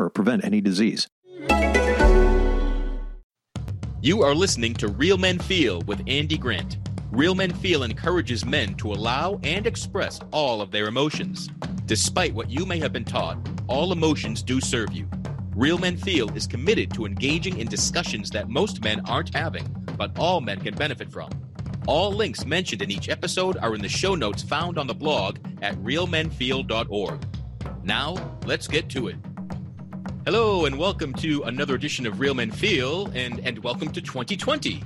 or prevent any disease. You are listening to Real Men Feel with Andy Grant. Real Men Feel encourages men to allow and express all of their emotions. Despite what you may have been taught, all emotions do serve you. Real Men Feel is committed to engaging in discussions that most men aren't having, but all men can benefit from. All links mentioned in each episode are in the show notes found on the blog at realmenfeel.org. Now, let's get to it. Hello, and welcome to another edition of Real Men Feel, and, and welcome to 2020.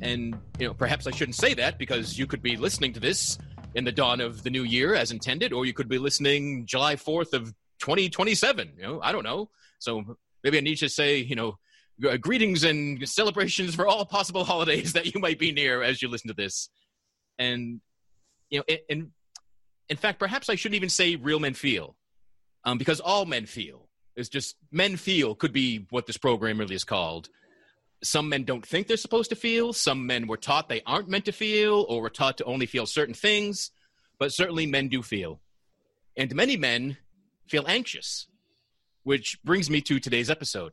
And, you know, perhaps I shouldn't say that because you could be listening to this in the dawn of the new year as intended, or you could be listening July 4th of 2027. You know, I don't know. So maybe I need to say, you know, greetings and celebrations for all possible holidays that you might be near as you listen to this. And, you know, in, in fact, perhaps I shouldn't even say real men feel, um, because all men feel it's just men feel could be what this program really is called. Some men don't think they're supposed to feel. Some men were taught they aren't meant to feel or were taught to only feel certain things. But certainly men do feel. And many men feel anxious, which brings me to today's episode.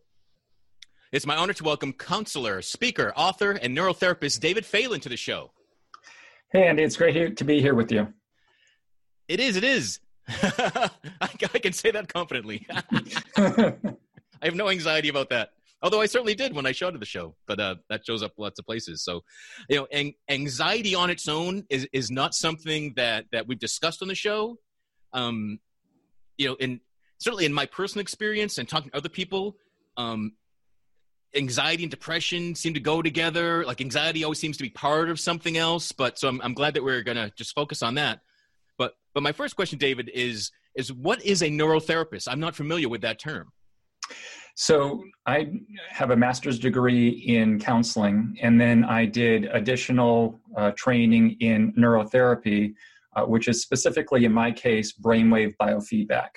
It's my honor to welcome counselor, speaker, author, and neurotherapist David Phelan to the show. Hey, Andy, it's great to be here with you. It is, it is. I, I can say that confidently. I have no anxiety about that. Although I certainly did when I showed the show, but uh, that shows up lots of places. So, you know, anxiety on its own is is not something that that we've discussed on the show. Um, you know, in certainly in my personal experience and talking to other people, um, anxiety and depression seem to go together. Like anxiety always seems to be part of something else. But so I'm, I'm glad that we're going to just focus on that. But but my first question, David, is is what is a neurotherapist? I'm not familiar with that term. So I have a master's degree in counseling, and then I did additional uh, training in neurotherapy, uh, which is specifically, in my case, brainwave biofeedback.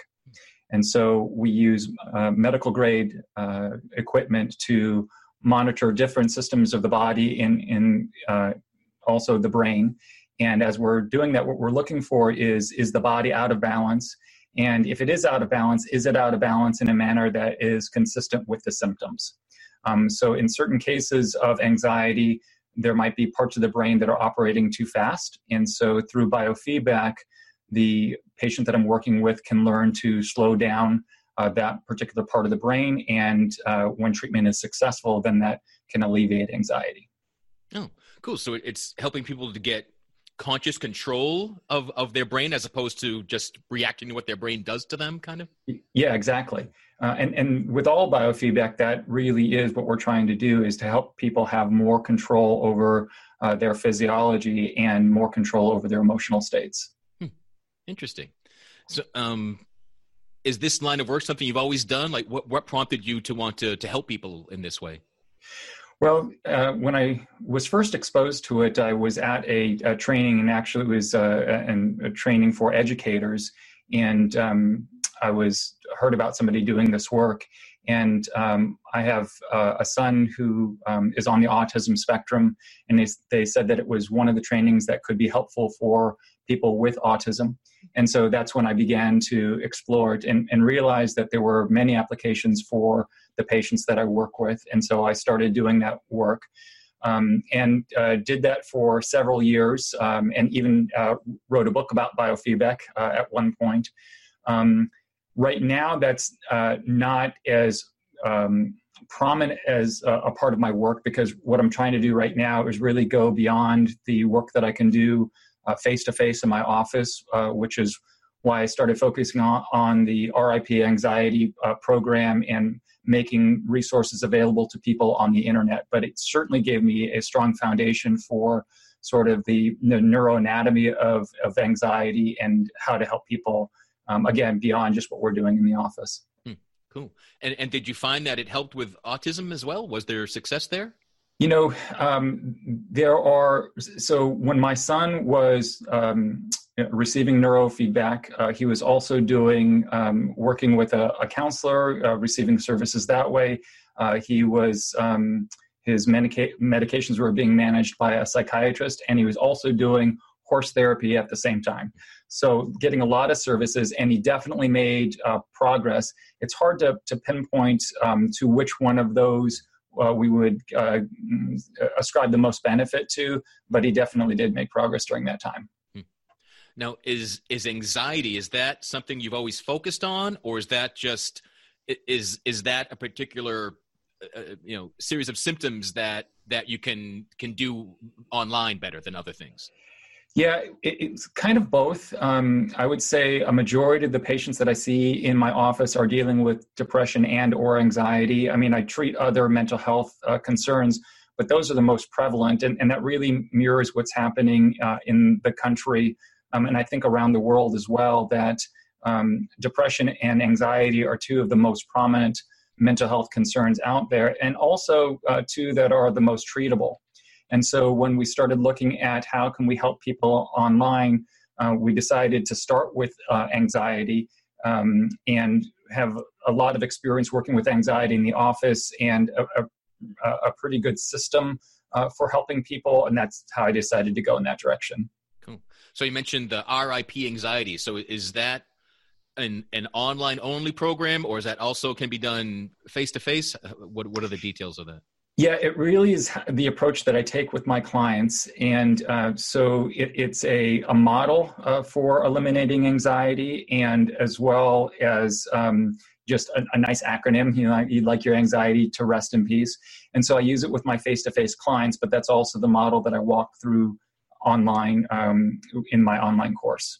And so we use uh, medical grade uh, equipment to monitor different systems of the body in, in uh, also the brain and as we're doing that, what we're looking for is is the body out of balance? And if it is out of balance, is it out of balance in a manner that is consistent with the symptoms? Um, so, in certain cases of anxiety, there might be parts of the brain that are operating too fast. And so, through biofeedback, the patient that I'm working with can learn to slow down uh, that particular part of the brain. And uh, when treatment is successful, then that can alleviate anxiety. Oh, cool. So, it's helping people to get conscious control of of their brain as opposed to just reacting to what their brain does to them kind of? Yeah exactly. Uh, and and with all biofeedback that really is what we're trying to do is to help people have more control over uh, their physiology and more control over their emotional states. Hmm. interesting. So um is this line of work something you've always done? Like what what prompted you to want to to help people in this way well, uh, when I was first exposed to it, I was at a, a training, and actually it was uh, a, a, training for educators, and um, I was heard about somebody doing this work, and um, I have uh, a son who um, is on the autism spectrum, and they, they said that it was one of the trainings that could be helpful for people with autism. And so that's when I began to explore it and, and realize that there were many applications for the patients that I work with. And so I started doing that work. Um, and uh, did that for several years um, and even uh, wrote a book about biofeedback uh, at one point. Um, right now, that's uh, not as um, prominent as a, a, part of my work because what I'm trying to do right now is really go beyond the work that I can do face to face in my office, uh, which is why I started focusing on, on the RIP anxiety uh, program and making resources available to people on the internet. But it certainly gave me a strong foundation for sort of the, the neuroanatomy of, of anxiety and how to help people, um, again, beyond just what we're doing in the office. Hmm. Cool. And and did you find that it helped with autism as well? Was there success there? You know, um, there are. So when my son was um, receiving neurofeedback, uh, he was also doing um, working with a, a counselor, uh, receiving services that way. Uh, he was um, his medica- medications were being managed by a psychiatrist, and he was also doing horse therapy at the same time. So getting a lot of services, and he definitely made uh, progress. It's hard to, to pinpoint um, to which one of those uh, we would uh, ascribe the most benefit to, but he definitely did make progress during that time. Hmm. Now, is is anxiety is that something you've always focused on, or is that just is is that a particular uh, uh, you know series of symptoms that that you can can do online better than other things? Yeah, it, it's kind of both. Um, I would say a majority of the patients that I see in my office are dealing with depression and or anxiety. I mean, I treat other mental health uh, concerns, but those are the most prevalent, and, and that really mirrors what's happening uh, in the country, um, and I think around the world as well. That um, depression and anxiety are two of the most prominent mental health concerns out there, and also uh, two that are the most treatable. And so when we started looking at how can we help people online, uh, we decided to start with uh, anxiety um, and have a lot of experience working with anxiety in the office and a, a, a pretty good system uh, for helping people. And that's how I decided to go in that direction. Cool. So you mentioned the RIP anxiety. So is that an, an online only program or is that also can be done face to face? What, what are the details of that? Yeah, it really is the approach that I take with my clients. And uh, so it, it's a, a model uh, for eliminating anxiety and as well as um, just a, a, nice acronym. You know, you'd like your anxiety to rest in peace. And so I use it with my face to face clients, but that's also the model that I walk through online um, in my online course.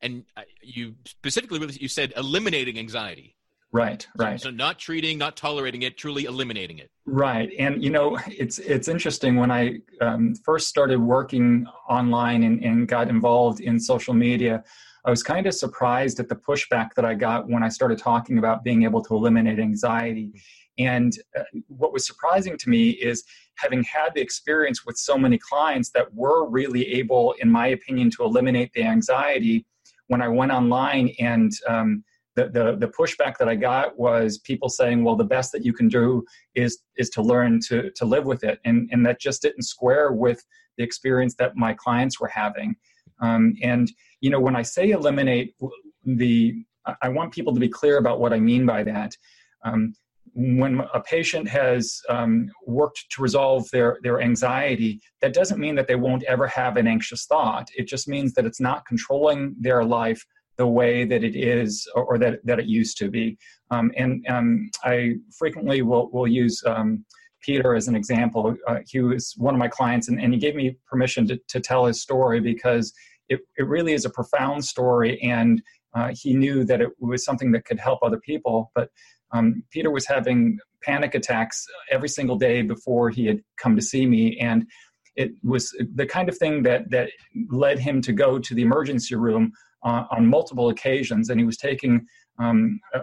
And uh, you specifically, you said eliminating anxiety. Right, right. So, so, not treating, not tolerating it, truly eliminating it. Right, and you know, it's it's interesting when I um, first started working online and, and got involved in social media. I was kind of surprised at the pushback that I got when I started talking about being able to eliminate anxiety. And uh, what was surprising to me is having had the experience with so many clients that were really able, in my opinion, to eliminate the anxiety. When I went online and um, the, the, the pushback that I got was people saying, well, the best that you can do is, is to learn to, to live with it. And, and that just didn't square with the experience that my clients were having. Um, and, you know, when I say eliminate the, I want people to be clear about what I mean by that. Um, when a patient has um, worked to resolve their, their anxiety, that doesn't mean that they won't ever have an anxious thought. It just means that it's not controlling their life the way that it is or, or that, that it used to be. Um, and um, I frequently will, will use um, Peter as an example. Uh, he was one of my clients, and, and he gave me permission to, to tell his story because it, it really is a profound story, and uh, he knew that it was something that could help other people. But um, Peter was having panic attacks every single day before he had come to see me, and it was the kind of thing that that led him to go to the emergency room uh, on multiple occasions, and he was taking um, a,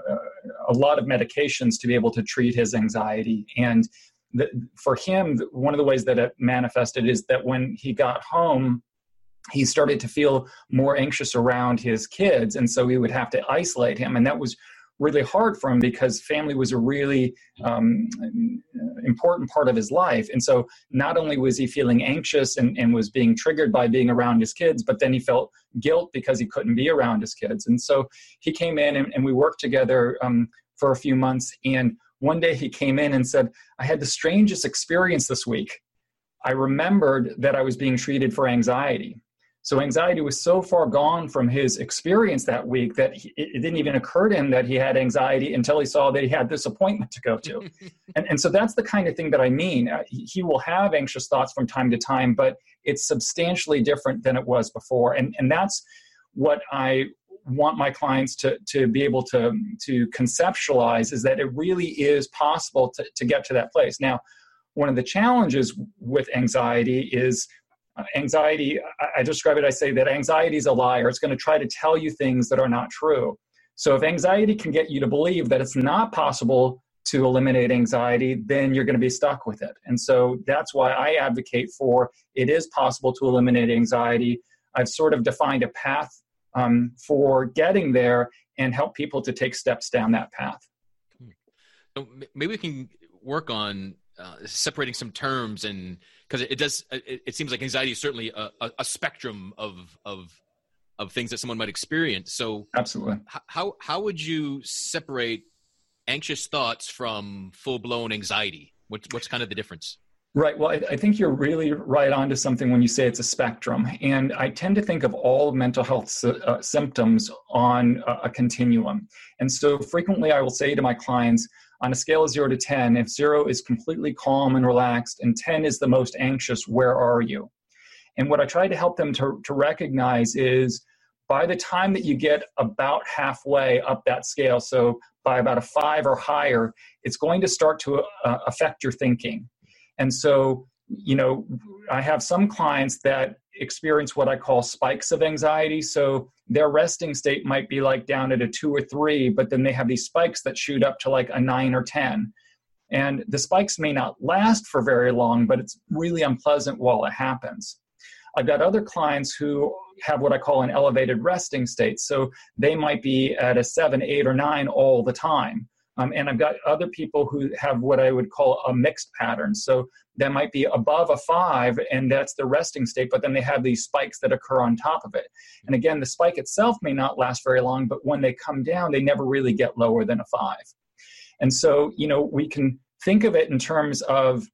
a, lot of medications to be able to treat his anxiety. And the, for him, one of the ways that it manifested is that when he got home, he started to feel more anxious around his kids, and so he would have to isolate him, and that was really hard for him because family was a really um, important part of his life. And so not only was he feeling anxious and, and was being triggered by being around his kids, but then he felt guilt because he couldn't be around his kids. And so he came in and, and we worked together um, for a few months. And one day he came in and said, I had the strangest experience this week. I remembered that I was being treated for anxiety. So anxiety was so far gone from his experience that week that he, it didn't even occur to him that he had anxiety until he saw that he had this appointment to go to. and, and so that's the kind of thing that I mean. Uh, he will have anxious thoughts from time to time, but it's substantially different than it was before. And, and that's what I want my clients to, to be able to, to conceptualize is that it really is possible to, to get to that place. Now, one of the challenges with anxiety is anxiety, I, I describe it, I say that anxiety is a liar. It's going to try to tell you things that are not true. So if anxiety can get you to believe that it's not possible to eliminate anxiety, then you're going to be stuck with it. And so that's why I advocate for it is possible to eliminate anxiety. I've sort of defined a path um, for getting there and help people to take steps down that path. So maybe we can work on uh, separating some terms and because it, it, does it, it, seems like anxiety is certainly a, a, a, spectrum of of of things that someone might experience so absolutely how how would you separate anxious thoughts from full-blown anxiety what's what's kind of the difference Right. Well, I, I, think you're really right on to something when you say it's a spectrum. And I tend to think of all mental health uh, symptoms on a, a continuum. And so frequently I will say to my clients, on a scale of zero to 10, if zero is completely calm and relaxed and 10 is the most anxious, where are you? And what I try to help them to, to recognize is by the time that you get about halfway up that scale, so by about a five or higher, it's going to start to uh, affect your thinking. And so, you know, I have some clients that experience what I call spikes of anxiety. So their resting state might be like down at a two or three, but then they have these spikes that shoot up to like a nine or 10. And the spikes may not last for very long, but it's really unpleasant while it happens. I've got other clients who have what I call an elevated resting state. So they might be at a seven, eight, or nine all the time. Um, and I've got other people who have what I would call a mixed pattern. So that might be above a five, and that's the resting state, but then they have these spikes that occur on top of it. And again, the spike itself may not last very long, but when they come down, they never really get lower than a five. And so, you know, we can think of it in terms of,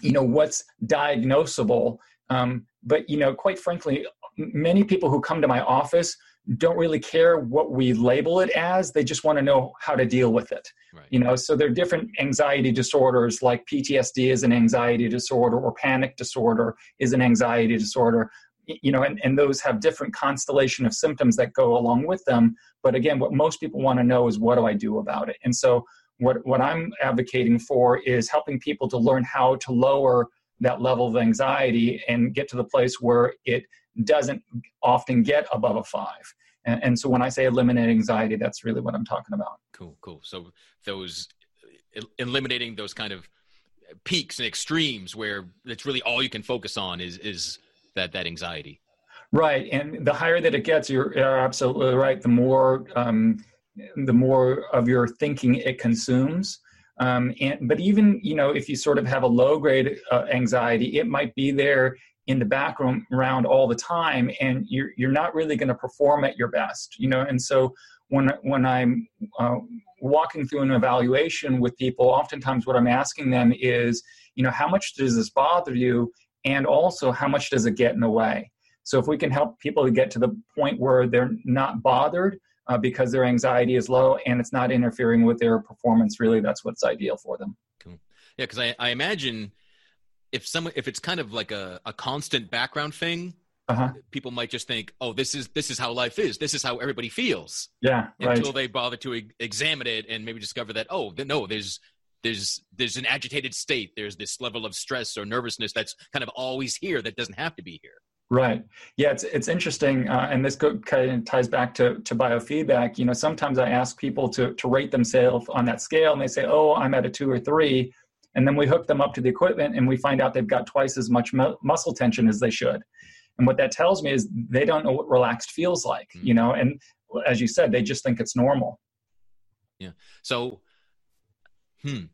you know, what's diagnosable. Um, but, you know, quite frankly, many people who come to my office don't really care what we label it as they just want to know how to deal with it. Right. you know so there are different anxiety disorders like ptsd is an anxiety disorder or panic disorder is an anxiety disorder. You know and, and those have different constellation of symptoms that go along with them but again what most people want to know is what do i do about it? And so what what i'm advocating for is helping people to learn how to lower that level of anxiety and get to the place where it doesn't often get above a five. And, and, so when I say eliminate anxiety, that's really what I'm talking about. Cool, cool. So those eliminating those kind of peaks and extremes where it's really all you can focus on is is that that anxiety. Right, and the higher that it gets, you're, you're absolutely right. The more um, the more of your thinking it consumes. Um, and but even you know if you sort of have a low grade uh, anxiety, it might be there in the background all the time and you're, you're not really going to perform at your best you know? And so when when i'm uh, walking through an evaluation with people oftentimes what i'm asking them is you know how much does this bother you? And also how much does it get in the way? So if we can help people to get to the point where they're not bothered uh, because their anxiety is low and it's not interfering with their performance really that's what's ideal for them. Cool. yeah because I, I imagine if someone if it's kind of like a, a constant background thing uh-huh. people might just think oh this is this is how life is this is how everybody feels yeah until right. they bother to examine it and maybe discover that oh no there's there's there's an agitated state there's this level of stress or nervousness that's kind of always here that doesn't have to be here Right. Yeah, it's it's interesting, uh, and this go, kind of ties back to to biofeedback. You know, sometimes I ask people to to rate themselves on that scale, and they say, "Oh, I'm at a two or three and then we hook them up to the equipment and we find out they've got twice as much mu- muscle tension as they should. And what that tells me is they don't know what relaxed feels like mm-hmm. you know and as you said they just think it's normal. Yeah. So hmm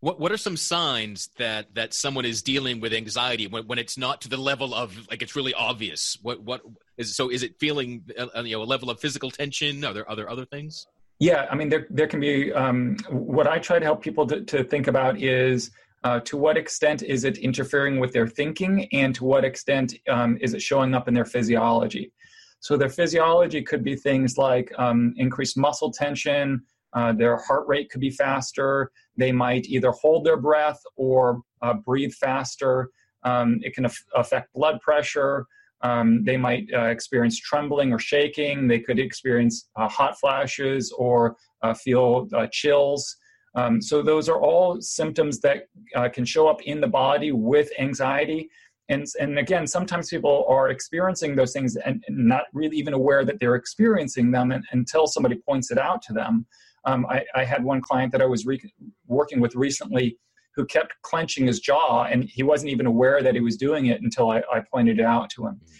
what what are some signs that that someone is dealing with anxiety when, when it's not to the level of like it's really obvious? What what is so is it feeling uh, you know a level of physical tension? Are there other other things yeah, I mean, there there can be um, what I try to help people to, to think about is uh, to what extent is it interfering with their thinking, and to what extent um, is it showing up in their physiology. So their physiology could be things like um, increased muscle tension. Uh, their heart rate could be faster. They might either hold their breath or uh, breathe faster. Um, it can af- affect blood pressure. Um, they might uh, experience trembling or shaking. They could experience uh, hot flashes or uh, feel uh, chills. Um, so, those are all symptoms that uh, can show up in the body with anxiety. and and again sometimes people are experiencing those things and, not really even aware that they're experiencing them until somebody points it out to them um, I, I, had one client that i was re- working with recently who kept clenching his jaw and he wasn't even aware that he was doing it until i, I pointed it out to him mm-hmm.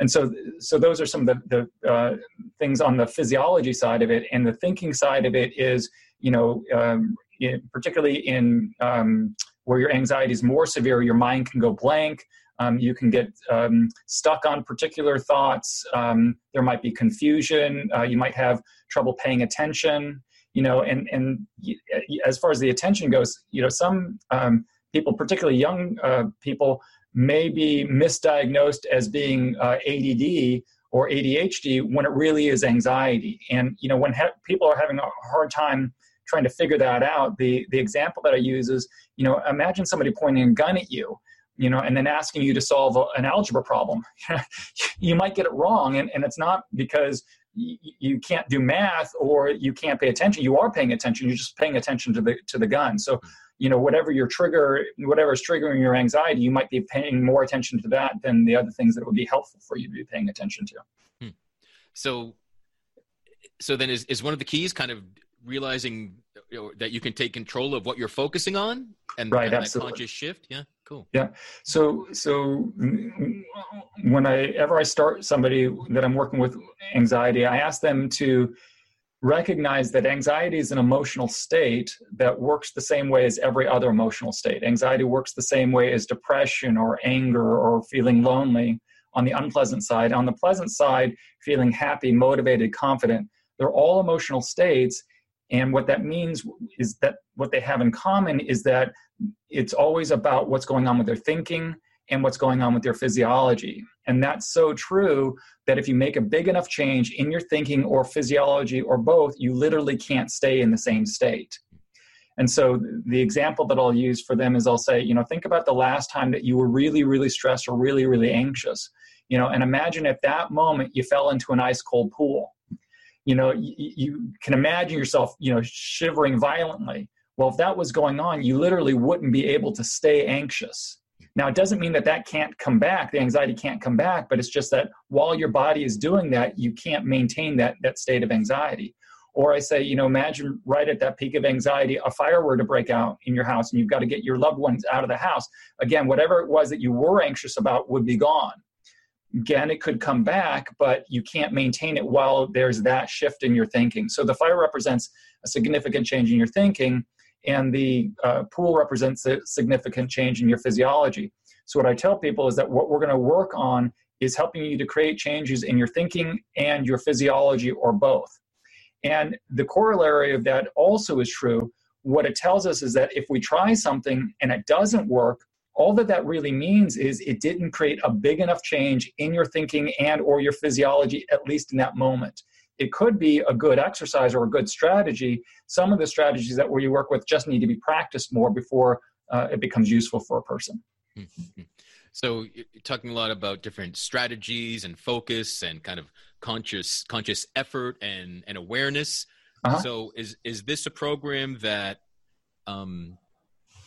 and so so those are some of the, the uh, things on the physiology side of it and the thinking side of it is you know um, in, particularly in um, where your anxiety is more severe your mind can go blank um, you can get um, stuck on particular thoughts. Um, there might be confusion. Uh, you might have trouble paying attention. You know, and and as far as the attention goes, you know, some um, people, particularly young uh, people, may be misdiagnosed as being uh, ADD or ADHD when it really is anxiety. And you know, when ha- people are having a hard time trying to figure that out, the the example that I use is, you know, imagine somebody pointing a gun at you you know, and then asking you to solve an algebra problem. you might get it wrong, and, and it's not because you can't do math or you can't pay attention. You are paying attention. You're just paying attention to the to the gun. So, you know, whatever your trigger, whatever is triggering your anxiety, you might be paying more attention to that than the other things that would be helpful for you to be paying attention to. Hmm. So, so then is is one of the keys kind of realizing you know, that you can take control of what you're focusing on and, right, and that conscious shift yeah cool. Yeah. So so when i ever i start somebody that i'm working with anxiety i ask them to recognize that anxiety is an emotional state that works the same way as every other emotional state. Anxiety works the same way as depression or anger or feeling lonely on the unpleasant side. On the pleasant side feeling happy motivated confident they're all emotional states and what that means is that what they have in common is that it's always about what's going on with their thinking and what's going on with their physiology. And that's so true that if you make a big enough change in your thinking or physiology or both, you literally can't stay in the same state. And so the example that I'll use for them is I'll say, you know, think about the last time that you were really, really stressed or really, really anxious. You know, and imagine at that moment you fell into an ice cold pool you know you, you can imagine yourself you know shivering violently. Well if that was going on you literally wouldn't be able to stay anxious. Now it doesn't mean that that can't come back the anxiety can't come back but it's just that while your body is doing that you can't maintain that that state of anxiety. Or i say you know imagine right at that peak of anxiety a fire were to break out in your house and you've got to get your loved ones out of the house. Again whatever it was that you were anxious about would be gone again it could come back but you can't maintain it while there's that shift in your thinking. So the fire represents a significant change in your thinking and the uh, pool represents a significant change in your physiology. So what i tell people is that what we're going to work on is helping you to create changes in your thinking and your physiology or both. And the corollary of that also is true. What it tells us is that if we try something and it doesn't work all that that really means is it didn't create a big enough change in your thinking and or your physiology at least in that moment it could be a good exercise or a good strategy some of the strategies that we work with just need to be practiced more before uh, it becomes useful for a person mm-hmm. so you're talking a lot about different strategies and focus and kind of conscious conscious effort and and awareness uh-huh. so is is this a program that um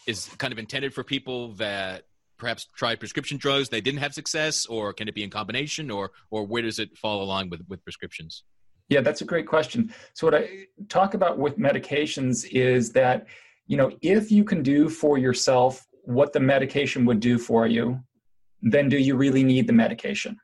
is kind of intended for people that perhaps tried prescription drugs they didn't have success or can it be in combination or or where does it fall along with with prescriptions? Yeah that's a great question. So what i talk about with medications is that you know if you can do for yourself what the medication would do for you then do you really need the medication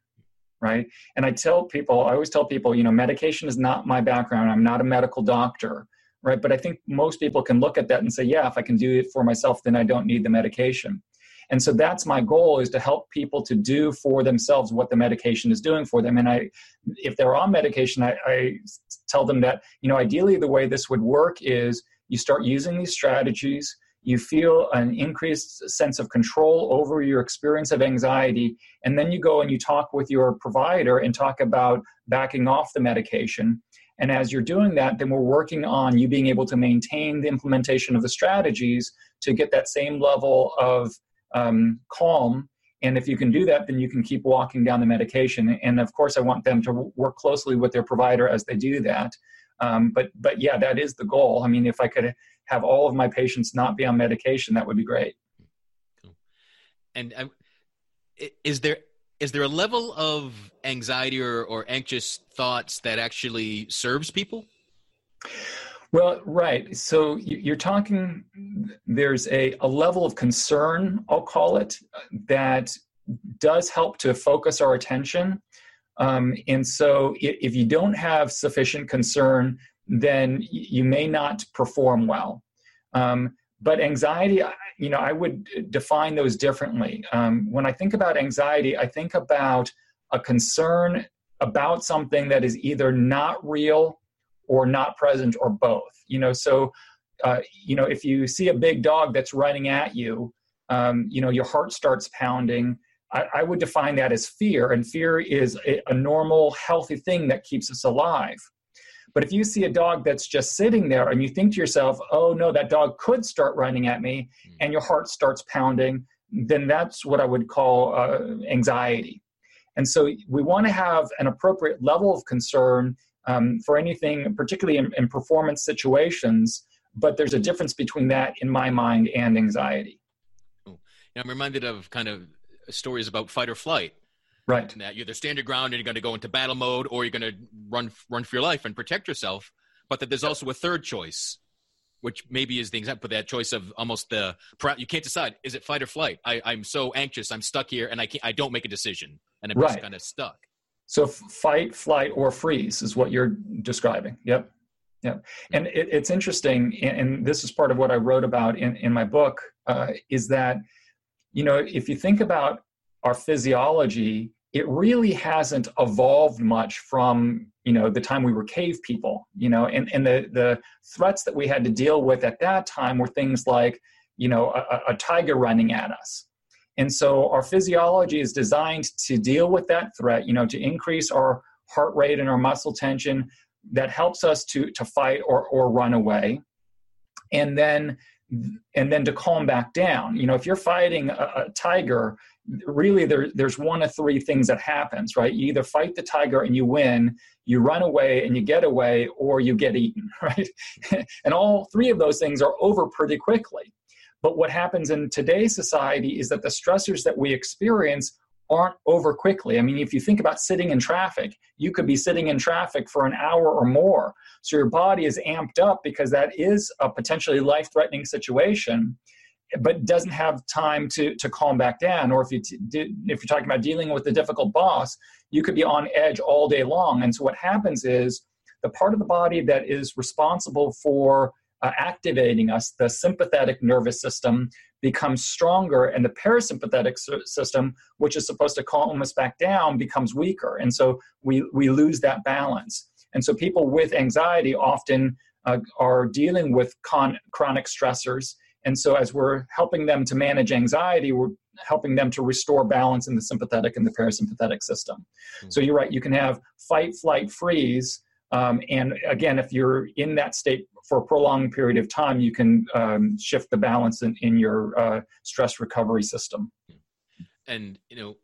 right? And i tell people i always tell people you know medication is not my background. I'm not a medical doctor right? But I think most people can look at that and say, yeah, if I can do it for myself, then I don't need the medication. And so that's my goal is to help people to do for themselves what the medication is doing for them. And I, if they're on medication, I, I tell them that, you know, ideally the way this would work is you start using these strategies, you feel an increased sense of control over your experience of anxiety, and then you go and you talk with your provider and talk about backing off the medication. And as you're doing that, then we're working on you being able to maintain the implementation of the strategies to get that same level of um, calm. And if you can do that, then you can keep walking down the medication. And of course, I want them to work closely with their provider as they do that. Um, but but yeah, that is the goal. I mean, if I could have all of my patients not be on medication, that would be great. Cool. And I, is there is there a level of anxiety or, or anxious thoughts that actually serves people? Well, right. So you're talking, there's a, a level of concern, I'll call it, that does help to focus our attention. Um, and so if you don't have sufficient concern, then you may not perform well. Um, but anxiety, you know, I would define those differently. Um, when I think about anxiety, I think about a concern about something that is either not real or not present or both. You know, so uh, you know, if you see a big dog that's running at you, um, you know, your heart starts pounding. I, I, would define that as fear, and fear is a, a normal, healthy thing that keeps us alive. But if you see a dog that's just sitting there and you think to yourself, oh no, that dog could start running at me, hmm. and your heart starts pounding, then that's what I would call uh, anxiety. And so we want to have an appropriate level of concern um, for anything, particularly in, in performance situations, but there's a difference between that, in my mind, and anxiety. Yeah, I'm reminded of kind of stories about fight or flight Right. And that you either stand your ground and you're going to go into battle mode or you're going to run run for your life and protect yourself. But that there's also a third choice, which maybe is the example that choice of almost the you can't decide is it fight or flight. I, I'm so anxious, I'm stuck here, and I can't I don't make a decision, and I'm right. just kind of stuck. So fight, flight, or freeze is what you're describing. Yep. Yep. And it, it's interesting, and this is part of what I wrote about in, in my book, uh, is that, you know, if you think about our physiology, it really hasn't evolved much from you know the time we were cave people you know and, and the the threats that we had to deal with at that time were things like you know a, a tiger running at us. And so our physiology is designed to deal with that threat you know to increase our heart rate and our muscle tension. That helps us to to fight or or run away. And then and then to calm back down. You know if you're fighting a, a tiger really there, there's one of three things that happens right you either fight the tiger and you win you run away and you get away or you get eaten right and all three of those things are over pretty quickly but what happens in today's society is that the stressors that we experience aren't over quickly. I mean, if you think about sitting in traffic, you could be sitting in traffic for an hour or more. So your body is amped up because that is a potentially life threatening situation but doesn't have time to to calm back down. Or if you t- if you're talking about dealing with a difficult boss you could be on edge all day long. And so what happens is the part of the body that is responsible for uh, activating us the sympathetic nervous system becomes stronger and the parasympathetic system which is supposed to calm us back down becomes weaker. And so we we lose that balance. And so people with anxiety often uh, are dealing with con- chronic stressors and so, as we're helping them to manage anxiety, we're helping them to restore balance in the sympathetic and the parasympathetic system. Mm-hmm. So, you're right, you can have fight, flight, freeze. Um, and again, if you're in that state for a prolonged period of time, you can um, shift the balance in, in your uh, stress recovery system. And, you know,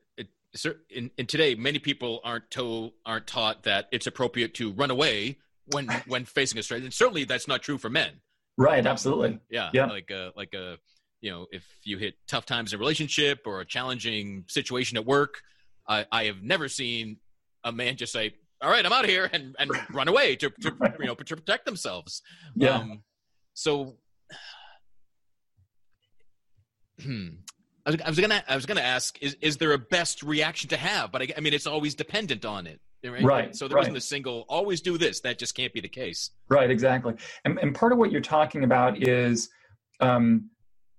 in, in today, many people aren't told, aren't taught that it's appropriate to run away when when facing a stress. And certainly, that's not true for men. Right. Absolutely. Yeah. Yeah. Like a, like a, you know, if you hit tough times in a relationship or a challenging situation at work, I, I have never seen a man just say, all right, I'm out of here and, and run away to, to you know, to protect themselves. Yeah. Um, so, hmm. I was, I was, gonna I was gonna ask is is there a best reaction to have? But I, I mean it's always dependent on it. Right. right. So there right. wasn't a single always do this. That just can't be the case. Right. Exactly. And, and part of what you're talking about is um,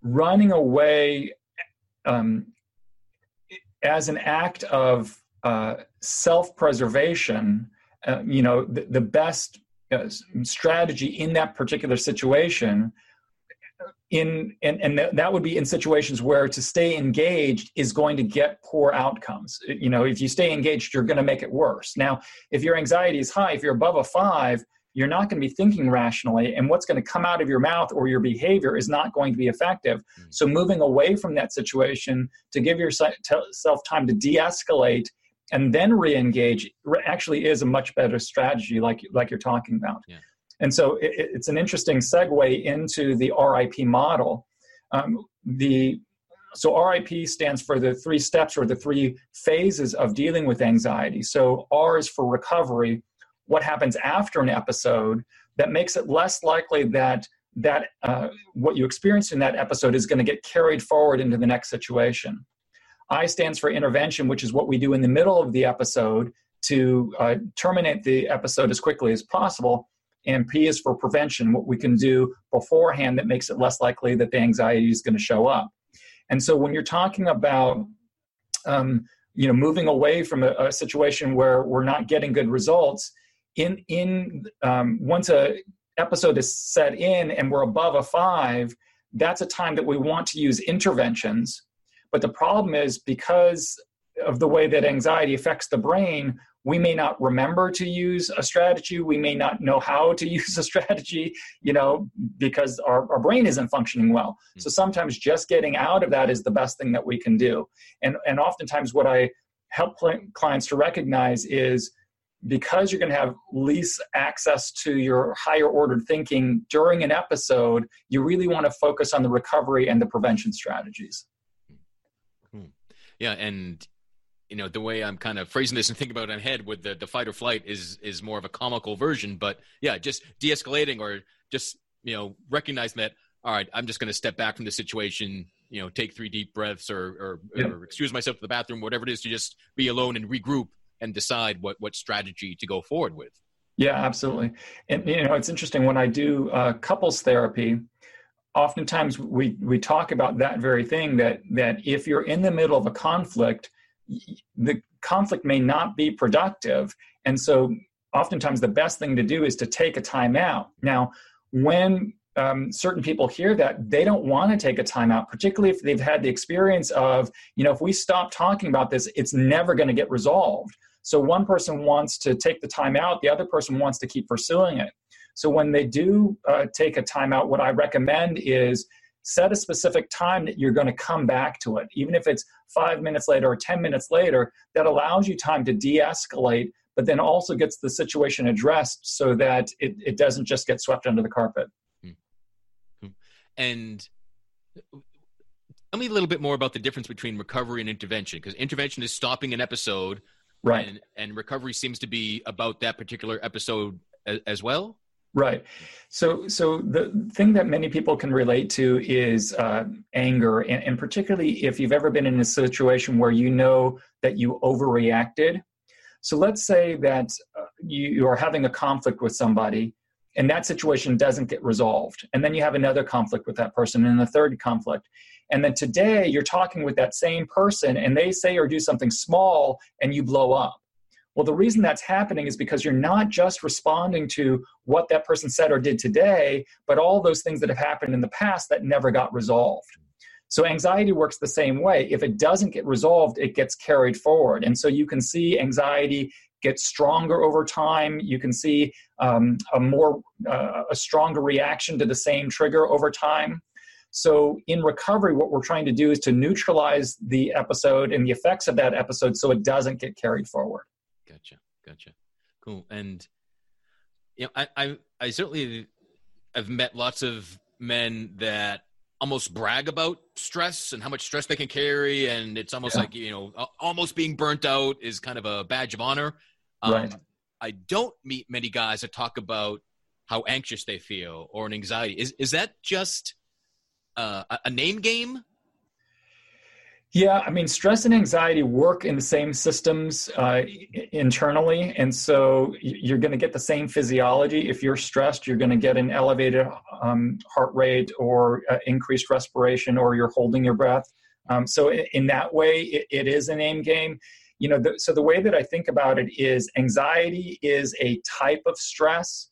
running away um, as an act of uh, self-preservation. Uh, you know, the, the best uh, strategy in that particular situation in and, and that would be in situations where to stay engaged is going to get poor outcomes you know if you stay engaged you're going to make it worse now if your anxiety is high if you're above a five you're not going to be thinking rationally and what's going to come out of your mouth or your behavior is not going to be effective mm-hmm. so moving away from that situation to give yourself time to de-escalate and then re-engage actually is a much better strategy like like you're talking about yeah. And so it, it's an interesting segue into the RIP model. Um, the so RIP stands for the three steps or the three phases of dealing with anxiety. So R is for recovery, what happens after an episode that makes it less likely that that uh, what you experienced in that episode is going to get carried forward into the next situation. I stands for intervention, which is what we do in the middle of the episode to uh, terminate the episode as quickly as possible. And P is for prevention, what we can do beforehand that makes it less likely that the anxiety is going to show up. And so when you're talking about um, you know moving away from a, a, situation where we're not getting good results in in um, once a episode is set in and we're above a five that's a time that we want to use interventions but the problem is because of the way that anxiety affects the brain we may not remember to use a strategy. We may not know how to use a strategy you know because our, our brain isn't functioning well. So hmm. sometimes just getting out of that is the best thing that we can do. And and oftentimes what i help clients to recognize is because you're going to have least access to your higher ordered thinking during an episode you really want to focus on the recovery and the prevention strategies. Hmm. yeah and you know the way I'm kind of phrasing this and thinking about it in head with the, the fight or flight is is more of a comical version, but yeah, just de-escalating or just you know recognizing that all right, I'm just going to step back from the situation, you know, take three deep breaths or or, yeah. or excuse myself to the bathroom, whatever it is, to just be alone and regroup and decide what what strategy to go forward with. Yeah, absolutely. And you know, it's interesting when I do uh, couples therapy. Oftentimes, we we talk about that very thing that that if you're in the middle of a conflict, the conflict may not be productive. And so oftentimes the best thing to do is to take a time out. Now, when um, certain people hear that they don't want to take a timeout, particularly if they've had the experience of, you know, if we stop talking about this, it's never going to get resolved. So one person wants to take the time out, the other person wants to keep pursuing it. So when they do uh, take a time out, what I recommend is set a specific time that you're going to come back to it. Even if it's five minutes later or 10 minutes later that allows you time to de-escalate but then also gets the situation addressed so that it, it doesn't just get swept under the carpet. Hmm. and tell me a little bit more about the difference between recovery and intervention because intervention is stopping an episode right. and, and recovery seems to be about that particular episode as, as well Right. So, so the thing that many people can relate to is uh, anger, and, and, particularly if you've ever been in a situation where you know that you overreacted. So, let's say that uh, you, you are having a conflict with somebody, and that situation doesn't get resolved, and then you have another conflict with that person, and a third conflict, and then today you're talking with that same person, and they say or do something small, and you blow up well, the reason that's happening is because you're not just responding to what that person said or did today, but all those things that have happened in the past that never got resolved. So anxiety works the same way. If it doesn't get resolved, it gets carried forward. And so you can see anxiety get stronger over time. You can see um, a more uh, a stronger reaction to the same trigger over time. So in recovery, what we're trying to do is to neutralize the episode and the effects of that episode so it doesn't get carried forward. Gotcha. Cool. And you know, I, I, I certainly have met lots of men that almost brag about stress and how much stress they can carry, and it's almost yeah. like you know, almost being burnt out is kind of a badge of honor. Um, right. I don't meet many guys that talk about how anxious they feel or an anxiety. Is is that just uh, a name game yeah, I mean, stress and anxiety work in the same systems uh, internally. And so you're going to get the same physiology. If you're stressed, you're going to get an elevated um, heart rate or uh, increased respiration, or you're holding your breath. Um, so, in that way, it, it is a name game. You know, the, so the way that I think about it is anxiety is a type of stress.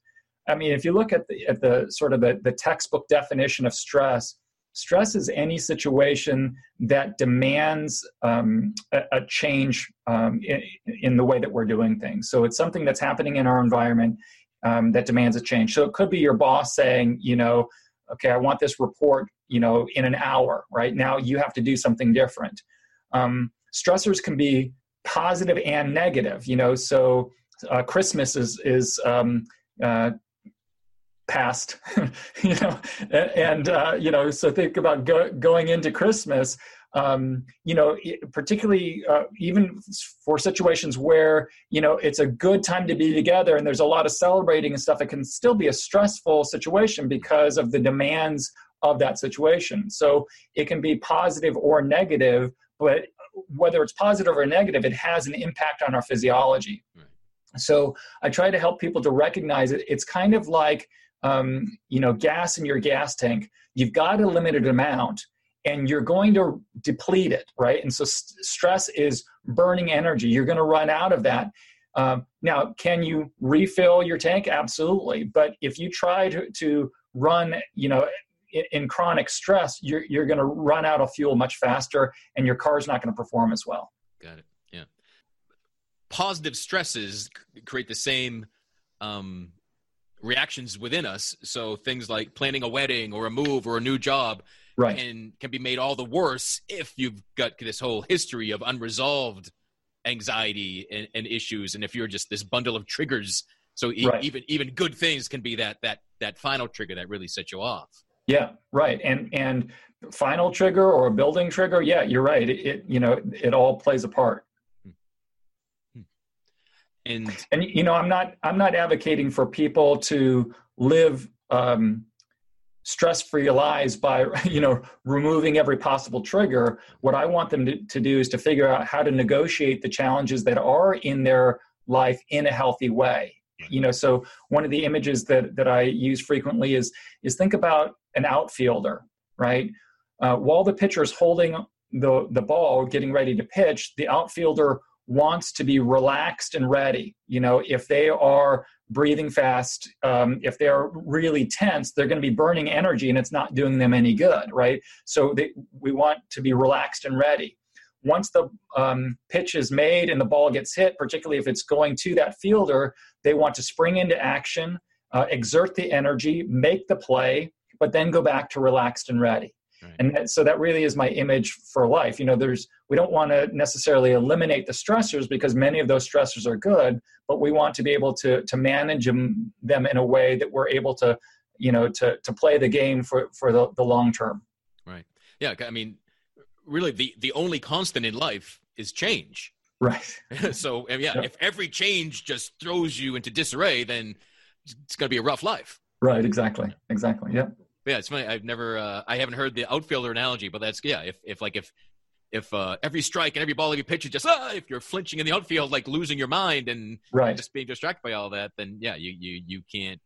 I mean, if you look at the, at the sort of the, the textbook definition of stress, Stress is any situation that demands um, a, a, change um, in, in, the way that we're doing things. So it's something that's happening in our environment um, that demands a change. So it could be your boss saying, you know, okay, I want this report, you know, in an hour. Right now, you have to do something different. Um, stressors can be positive and negative. You know, so uh, Christmas is is um, uh, past you know and uh, you know so think about go, going into christmas um, you know, particularly uh, even for situations where, you know, it's a good time to be together and there's a lot of celebrating and stuff, it can still be a stressful situation because of the demands of that situation. So it can be positive or negative, but whether it's positive or negative, it has an impact on our physiology. Right. So I try to help people to recognize it. It's kind of like, um, you know, gas in your gas tank. You've got a limited amount and you're going to deplete it, right? And so st- stress is burning energy. You're going to run out of that. Um, now, can you refill your tank? Absolutely. But if you try to, to run, you know, in, in chronic stress, you're, you're going to run out of fuel much faster and your car's not going to perform as well. Got it. Yeah. Positive stresses create the same um, reactions within us. So things like planning a wedding or a move or a new job right. and can be made all the worse if you've got this whole history of unresolved anxiety and, and issues and if you're just this bundle of triggers so e- right. even even good things can be that that that final trigger that really sets you off yeah right and and final trigger or a building trigger yeah you're right it, it you know it all plays a part. And and you know i'm not i'm not advocating for people to live um stress-free lives by you know removing every possible trigger. What i want them to, to do is to figure out how to negotiate the challenges that are in their life in a healthy way. You know so one of the images that that i use frequently is is think about an outfielder right? Uh, while the pitcher is holding the the ball getting ready to pitch the outfielder wants to be relaxed and ready you know if they are breathing fast, um, if they're really tense, they're going to be burning energy and it's not doing them any good, right? So they, we want to be relaxed and ready. Once the um, pitch is made and the ball gets hit, particularly if it's going to that fielder, they want to spring into action, uh, exert the energy, make the play, but then go back to relaxed and ready. Right. And that, so that really is my image for life. You know, there's we don't want to necessarily eliminate the stressors because many of those stressors are good, but we want to be able to to manage them, them in a way that we're able to, you know, to to play the game for for the, the long term. Right. Yeah. I mean, really, the the only constant in life is change. Right. so yeah, if every change just throws you into disarray, then it's going to be a rough life. Right. Exactly. Exactly. Yeah yeah, it's funny. I've never, uh, I haven't heard the outfielder analogy, but that's yeah. If if like if if uh, every strike and every ball you pitch is just ah, if you're flinching in the outfield, like losing your mind and right. just being distracted by all that, then yeah, you you you can't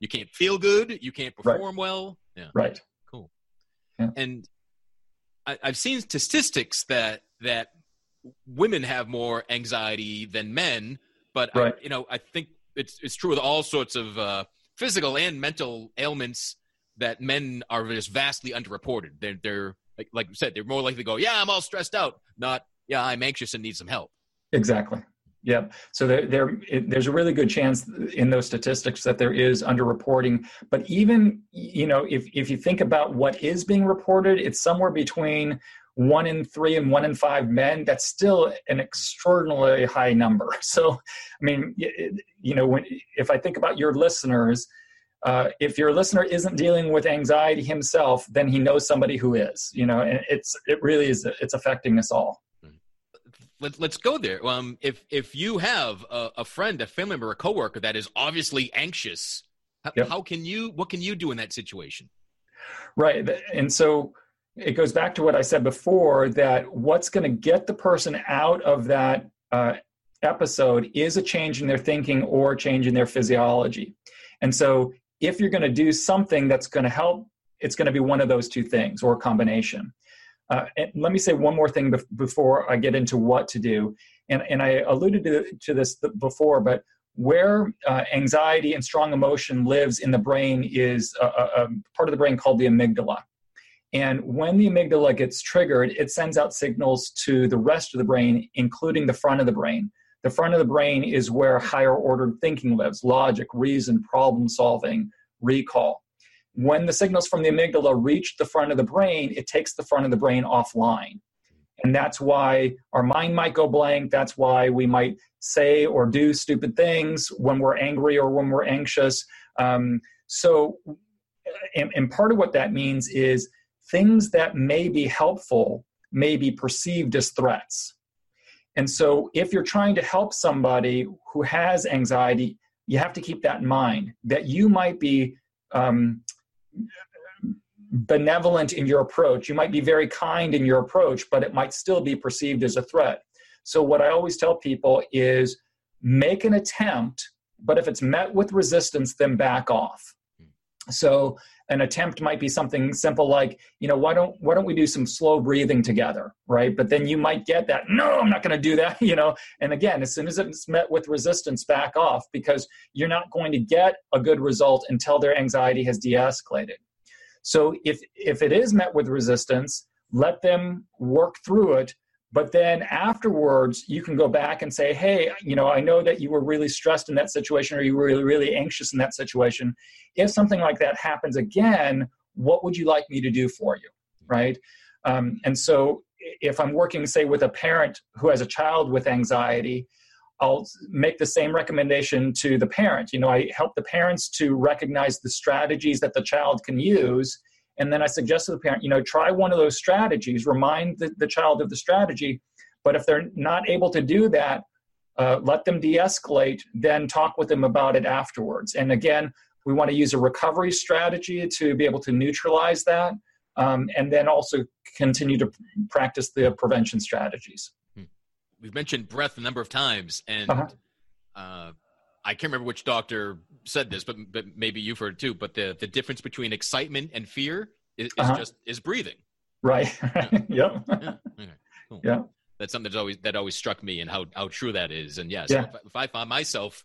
you can't feel good, you can't perform right. well. Yeah, right. Cool. Yeah. And I, I've seen statistics that that women have more anxiety than men, but right. I, you know I think it's it's true with all sorts of uh, physical and mental ailments that men are just vastly underreported. They're they're like like you said, they're more likely to go, yeah, I'm all stressed out, not yeah, I'm anxious and need some help. Exactly. Yep. So there, there, it, there's a really good chance in those statistics that there is underreporting. But even, you know, if if you think about what is being reported, it's somewhere between one in three and one in five men. That's still an extraordinarily high number. So, I mean, you know, when if I think about your listeners, uh, if your listener isn't dealing with anxiety himself, then he knows somebody who is. You know, and it's it really is it's affecting us all. Let, let's go there. Um, if if you have a, a friend, a family member, a coworker that is obviously anxious, how, yep. how can you? What can you do in that situation? Right, and so it goes back to what I said before that what's going to get the person out of that uh, episode is a change in their thinking or change in their physiology. And so if you're going to do something that's going to help, it's going to be one of those two things or a combination. Uh, and let me say one more thing bef- before I get into what to do. And, and I alluded to, to this before, but where uh, anxiety and strong emotion lives in the brain is a, a, a part of the brain called the amygdala. And when the amygdala gets triggered, it sends out signals to the rest of the brain, including the front of the brain. The front of the brain is where higher ordered thinking lives logic, reason, problem solving, recall. When the signals from the amygdala reach the front of the brain, it takes the front of the brain offline. And that's why our mind might go blank. That's why we might say or do stupid things when we're angry or when we're anxious. Um, so, and, and part of what that means is things that may be helpful may be perceived as threats. And so, if you're trying to help somebody who has anxiety, you have to keep that in mind that you might be um, benevolent in your approach. You might be very kind in your approach, but it might still be perceived as a threat. So, what I always tell people is make an attempt, but if it's met with resistance, then back off. So, an attempt might be something simple like, you know, why don't why don't we do some slow breathing together, right? But then you might get that, no, I'm not going to do that, you know. And again, as soon as it's met with resistance, back off because you're not going to get a good result until their anxiety has de-escalated. So if if it is met with resistance, let them work through it. But then afterwards, you can go back and say, hey, you know, I know that you were really stressed in that situation or you were really, really anxious in that situation. If something like that happens again, what would you like me to do for you? Right. Um, and so if I'm working, say, with a parent who has a child with anxiety, I'll make the same recommendation to the parent. You know, I help the parents to recognize the strategies that the child can use. And then I suggest to the parent, you know, try one of those strategies, remind the, the child of the strategy. But if they're not able to do that, uh, let them de escalate, then talk with them about it afterwards. And again, we want to use a recovery strategy to be able to neutralize that. Um, and then also continue to practice the prevention strategies we've mentioned breath a number of times, and uh-huh. uh, I can't remember which doctor said this, but but maybe you've heard it too. But the the difference between excitement and fear is, is uh-huh. just is breathing. Right. Yeah. yep. Yeah. Okay. Cool. Yeah. That's something that always that always struck me, and how how true that is. And yeah, so. If, if, I find myself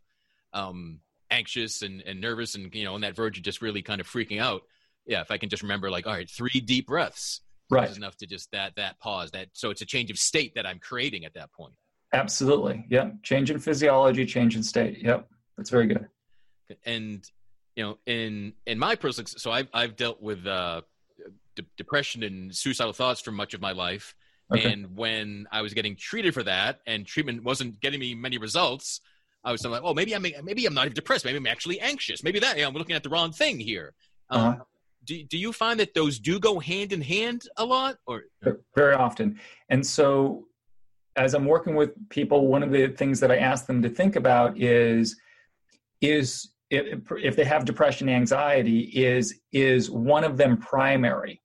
um, anxious and, and nervous, and you know, on that verge of just really kind of freaking out, yeah, if I can just remember, like, all right, three deep breaths, right is enough to just that that pause that so it's a change of state that i'm creating at that point absolutely yep change in physiology change in state yep that's very good and you know in in my personal so i've, I've dealt with uh de- depression and suicidal thoughts for much of my life. Okay. and when i was getting treated for that and treatment wasn't getting me many results i was like oh maybe i'm maybe i'm not even depressed. Maybe i'm actually anxious. Maybe that you know, i'm looking at the wrong thing here. Um, uh-huh. do, do you find that those do go hand in hand a lot or? Very often. And so as i'm working with people one of the things that i ask them to think about is is if, if they have depression anxiety is is one of them primary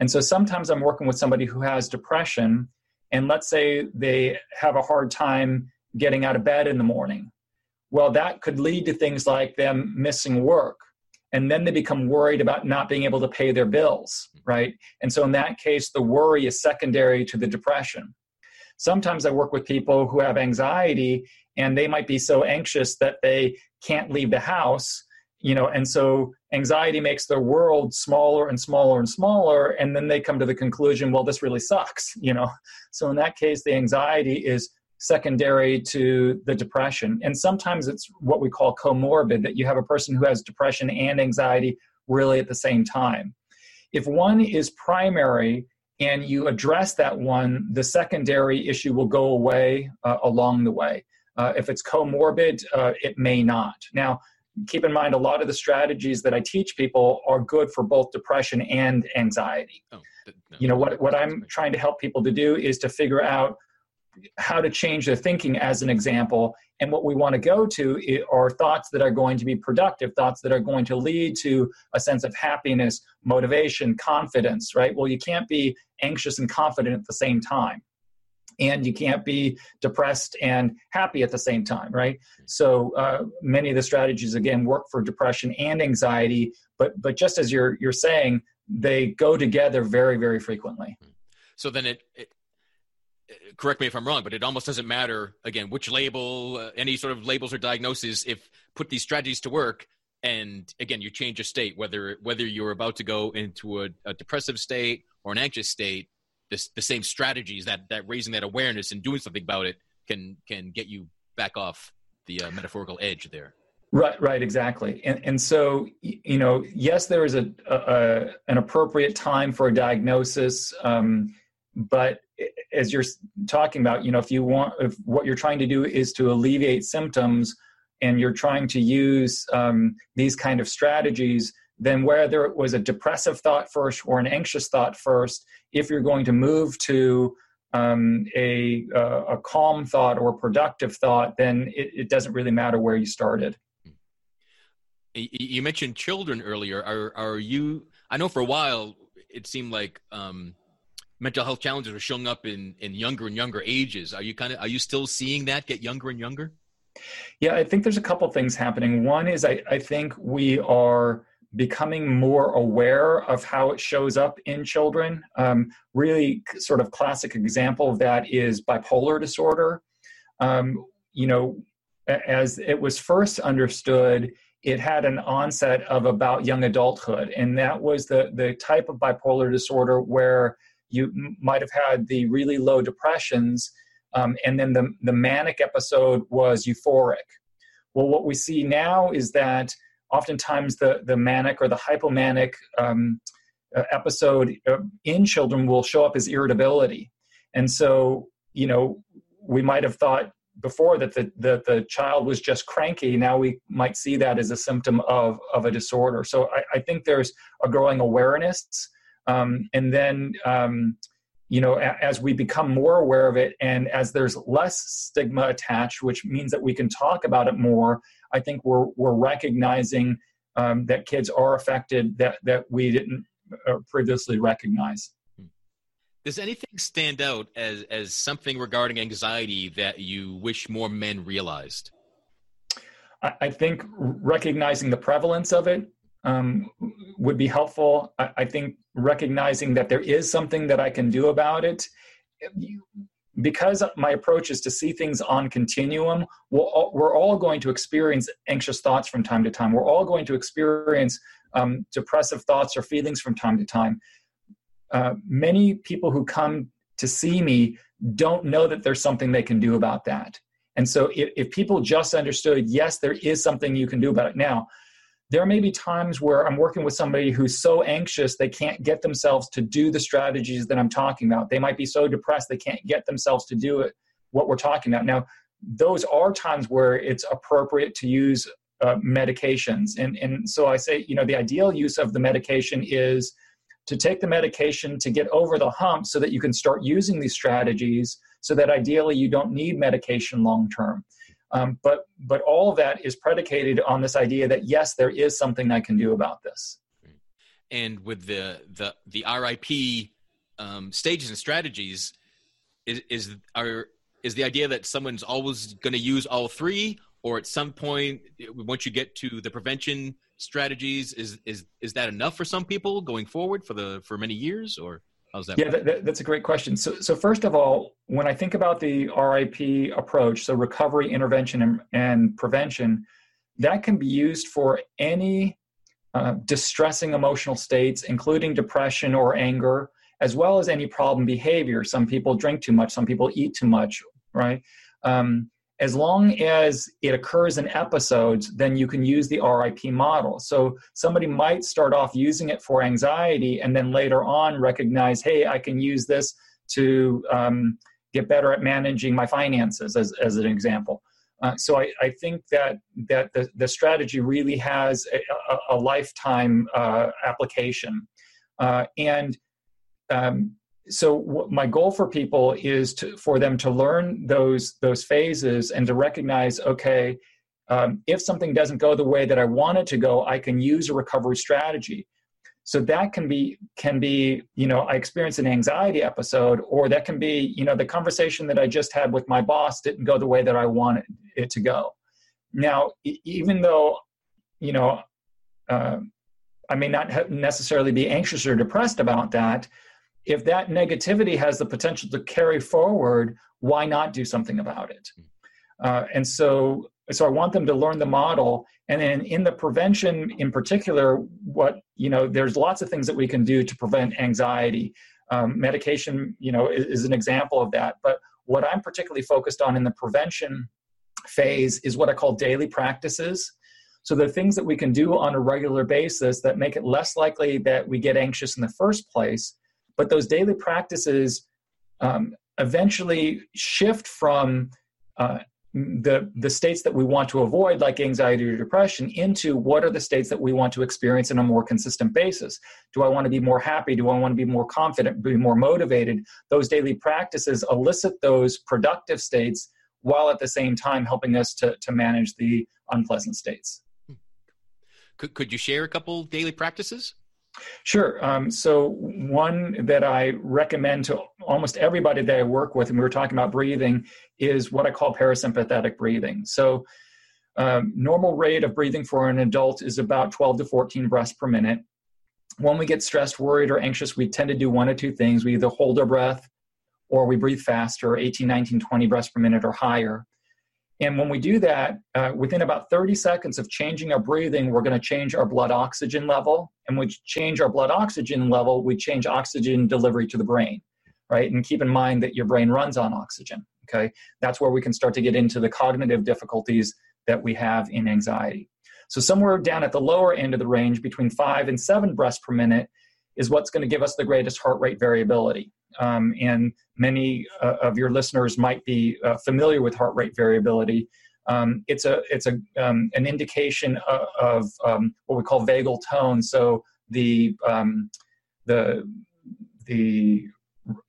and so sometimes i'm working with somebody who has depression and let's say they have a hard time getting out of bed in the morning well that could lead to things like them missing work and then they become worried about not being able to pay their bills, right? And so in that case, the worry is secondary to the depression. Sometimes I work with people who have anxiety and they might be so anxious that they can't leave the house, you know, and so anxiety makes their world smaller and smaller and smaller and then they come to the conclusion, well this really sucks, you know. So in that case the anxiety is secondary to the depression. And sometimes it's what we call comorbid, that you have a person who has depression and anxiety really at the same time. If one is primary and you address that one, the secondary issue will go away uh, along the way. Uh, if it's comorbid, uh, it may not. Now, keep in mind a lot of the strategies that I teach people are good for both depression and anxiety. Oh, no, you know, what, what I'm trying to help people to do is to figure out how to change their thinking as an example and what we want to go to are thoughts that are going to be productive thoughts that are going to lead to a sense of happiness motivation confidence right well you can't be anxious and confident at the same time and you can't be depressed and happy at the same time right so uh, many of the strategies again work for depression and anxiety but but just as you're you're saying they go together very very frequently so then it, it correct me if I'm wrong, but it almost doesn't matter again which label, uh, any sort of labels or diagnoses. If put these strategies to work, and again you change your state, whether whether you're about to go into a, a depressive state or an anxious state, this, the same strategies that that raising that awareness and doing something about it can can get you back off the uh, metaphorical edge there. Right, right, exactly. And and so you know, yes, there is a, a an appropriate time for a diagnosis. Um, but as you're talking about you know if you want if what you're trying to do is to alleviate symptoms and you're trying to use um, these kind of strategies then whether it was a depressive thought first or an anxious thought first, if you're going to move to um, a, uh, a calm thought or productive thought, then it, it doesn't really matter where you started. You mentioned children earlier. Are are you? I know for a while it seemed like um, mental health challenges were showing up in in younger and younger ages. Are you kind of are you still seeing that get younger and younger? Yeah, I think there's a couple things happening. One is I, I think we are becoming more aware of how it shows up in children. Um, really, sort of classic example of that is bipolar disorder. Um, you know, as it was first understood, it had an onset of about young adulthood, and that was the the type of bipolar disorder where you might have had the really low depressions, um, and then the the manic episode was euphoric. Well, what we see now is that oftentimes the, the manic or the hypomanic um, uh, episode uh, in children will show up as irritability. And so, you know, we might have thought before that the, the, the child was just cranky. Now we might see that as a symptom of, of a disorder. So I, I think there's a growing awareness. Um, and then, um, you know, as we become more aware of it and as there's less stigma attached, which means that we can talk about it more, I think we're we're recognizing um, that kids are affected that that we didn't uh, previously recognize. Does anything stand out as as something regarding anxiety that you wish more men realized? I think recognizing the prevalence of it um, would be helpful. I, I, think recognizing that there is something that I can do about it because my approach is to see things on continuum we're all, we're all going to experience anxious thoughts from time to time. We're all going to experience um, depressive thoughts or feelings from time to time. Uh, many people who come to see me don't know that there's something they can do about that. And so if, if people just understood yes there is something you can do about it. Now there may be times where I'm working with somebody who's so anxious they can't get themselves to do the strategies that I'm talking about. They might be so depressed they can't get themselves to do it, what we're talking about. Now, those are times where it's appropriate to use uh, medications. And, and so I say, you know, the ideal use of the medication is to take the medication to get over the hump so that you can start using these strategies so that ideally you don't need medication long term. Um, but but all of that is predicated on this idea that yes, there is something I can do about this. And with the the the RIP um, stages and strategies, is is are is the idea that someone's always going to use all three, or at some point once you get to the prevention strategies, is is is that enough for some people going forward for the for many years, or How's that? Yeah, that, that's a great question. So, so first of all, when I think about the RIP approach, so recovery, intervention, and, and prevention, that can be used for any uh, distressing emotional states, including depression or anger, as well as any problem behavior. Some people drink too much, some people eat too much, right? Um, as long as it occurs in episodes, then you can use the RIP model. So somebody might start off using it for anxiety and then later on recognize, hey, I can use this to um, get better at managing my finances, as, as an example. Uh, so I, I, think that that the, the strategy really has a, a, a lifetime uh, application, uh, and um, so my goal for people is to, for them to learn those those phases and to recognize okay um, if something doesn't go the way that i want it to go i can use a recovery strategy. So that can be can be you know i experienced an anxiety episode or that can be you know the conversation that i just had with my boss didn't go the way that i wanted it to go. Now even though you know uh, i may not necessarily be anxious or depressed about that if that negativity has the potential to carry forward, why not do something about it? Hmm. Uh, and so, so I want them to learn the model. And then in the prevention in particular, what, you know, there's lots of things that we can do to prevent anxiety. Um, medication, you know, is, is an example of that. But what I'm particularly focused on in the prevention phase is what I call daily practices. So the things that we can do on a regular basis that make it less likely that we get anxious in the first place but those daily practices um, eventually shift from uh, the the states that we want to avoid like anxiety or depression into what are the states that we want to experience on a more consistent basis? Do i want to be more happy? Do i want to be more confident be more motivated? Those daily practices elicit those productive states while at the same time helping us to to manage the unpleasant states. Could, could you share a couple daily practices Sure. Um, so, one that I recommend to almost everybody that I work with, and we were talking about breathing, is what I call parasympathetic breathing. So, um, normal rate of breathing for an adult is about 12 to 14 breaths per minute. When we get stressed, worried, or anxious, we tend to do one of two things. We either hold our breath or we breathe faster, 18, 19, 20 breaths per minute or higher. And when we do that, uh, within about 30 seconds of changing our breathing, we're going to change our blood oxygen level. And we change our blood oxygen level, we change oxygen delivery to the brain, right? And keep in mind that your brain runs on oxygen, okay? That's where we can start to get into the cognitive difficulties that we have in anxiety. So, somewhere down at the lower end of the range, between five and seven breaths per minute, is what's going to give us the greatest heart rate variability. Um, and many uh, of your listeners might be uh, familiar with heart rate variability. Um, it's a it's a um, an indication of, of um, what we call vagal tone. So the um, the the